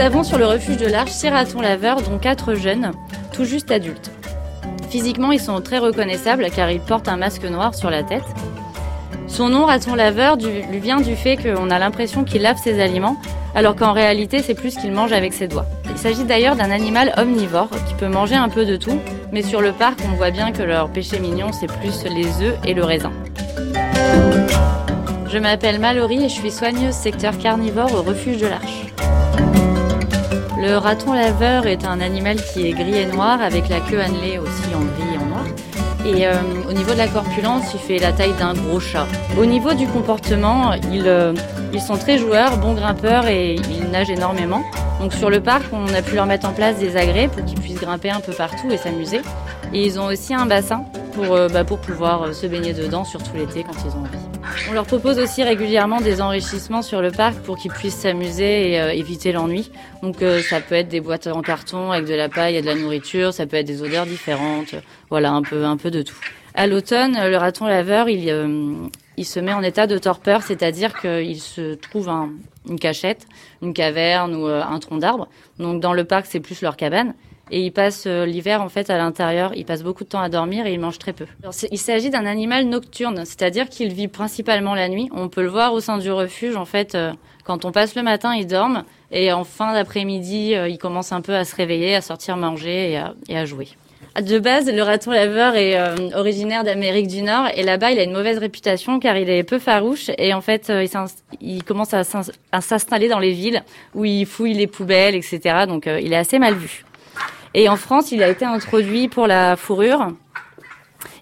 avons sur le refuge de l'Arche six ratons laveurs, dont quatre jeunes, tout juste adultes. Physiquement, ils sont très reconnaissables car ils portent un masque noir sur la tête. Son nom, raton laveur, lui vient du fait qu'on a l'impression qu'il lave ses aliments, alors qu'en réalité, c'est plus qu'il mange avec ses doigts. Il s'agit d'ailleurs d'un animal omnivore qui peut manger un peu de tout, mais sur le parc, on voit bien que leur péché mignon, c'est plus les œufs et le raisin. Je m'appelle Mallory et je suis soigneuse secteur carnivore au refuge de l'Arche. Le raton laveur est un animal qui est gris et noir avec la queue annelée aussi en gris et en noir. Et euh, au niveau de la corpulence, il fait la taille d'un gros chat. Au niveau du comportement, ils, euh, ils sont très joueurs, bons grimpeurs et ils nagent énormément. Donc sur le parc, on a pu leur mettre en place des agrès pour qu'ils puissent grimper un peu partout et s'amuser. Et ils ont aussi un bassin pour, euh, bah, pour pouvoir se baigner dedans, surtout l'été quand ils ont envie. On leur propose aussi régulièrement des enrichissements sur le parc pour qu'ils puissent s'amuser et euh, éviter l'ennui. Donc euh, ça peut être des boîtes en carton avec de la paille et de la nourriture, ça peut être des odeurs différentes, voilà un peu un peu de tout. À l'automne, le raton laveur, il, euh, se met en état de torpeur, c'est-à-dire qu'il se trouve un, une cachette, une caverne ou un tronc d'arbre. Donc dans le parc, c'est plus leur cabane et il passe euh, l'hiver en fait à l'intérieur. Il passe beaucoup de temps à dormir et il mange très peu. il s'agit d'un animal nocturne, c'est-à-dire qu'il vit principalement la nuit. On peut le voir au sein du refuge en fait. Euh, quand on passe le matin, il dorme et en fin d'après-midi, euh, il commence un peu à se réveiller, à sortir manger et à, à jouer. De base, le raton laveur est originaire d'Amérique du Nord et là-bas, il a une mauvaise réputation car il est peu farouche et en fait, il commence à s'installer dans les villes où il fouille les poubelles, etc. Donc, il est assez mal vu. Et en France, il a été introduit pour la fourrure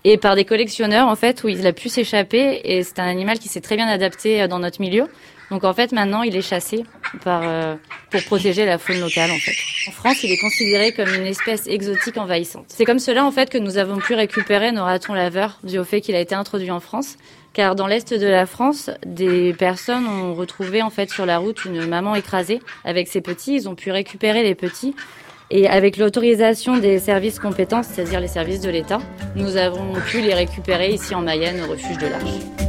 et par des collectionneurs en fait où il a pu s'échapper et c'est un animal qui s'est très bien adapté euh, dans notre milieu. Donc en fait maintenant il est chassé par euh, pour protéger la faune locale en fait. En France, il est considéré comme une espèce exotique envahissante. C'est comme cela en fait que nous avons pu récupérer nos ratons laveurs dû au fait qu'il a été introduit en France car dans l'est de la France, des personnes ont retrouvé en fait sur la route une maman écrasée avec ses petits, ils ont pu récupérer les petits et avec l'autorisation des services compétents, c'est-à-dire les services de l'État, nous avons pu les récupérer ici en Mayenne au refuge de l'Arche.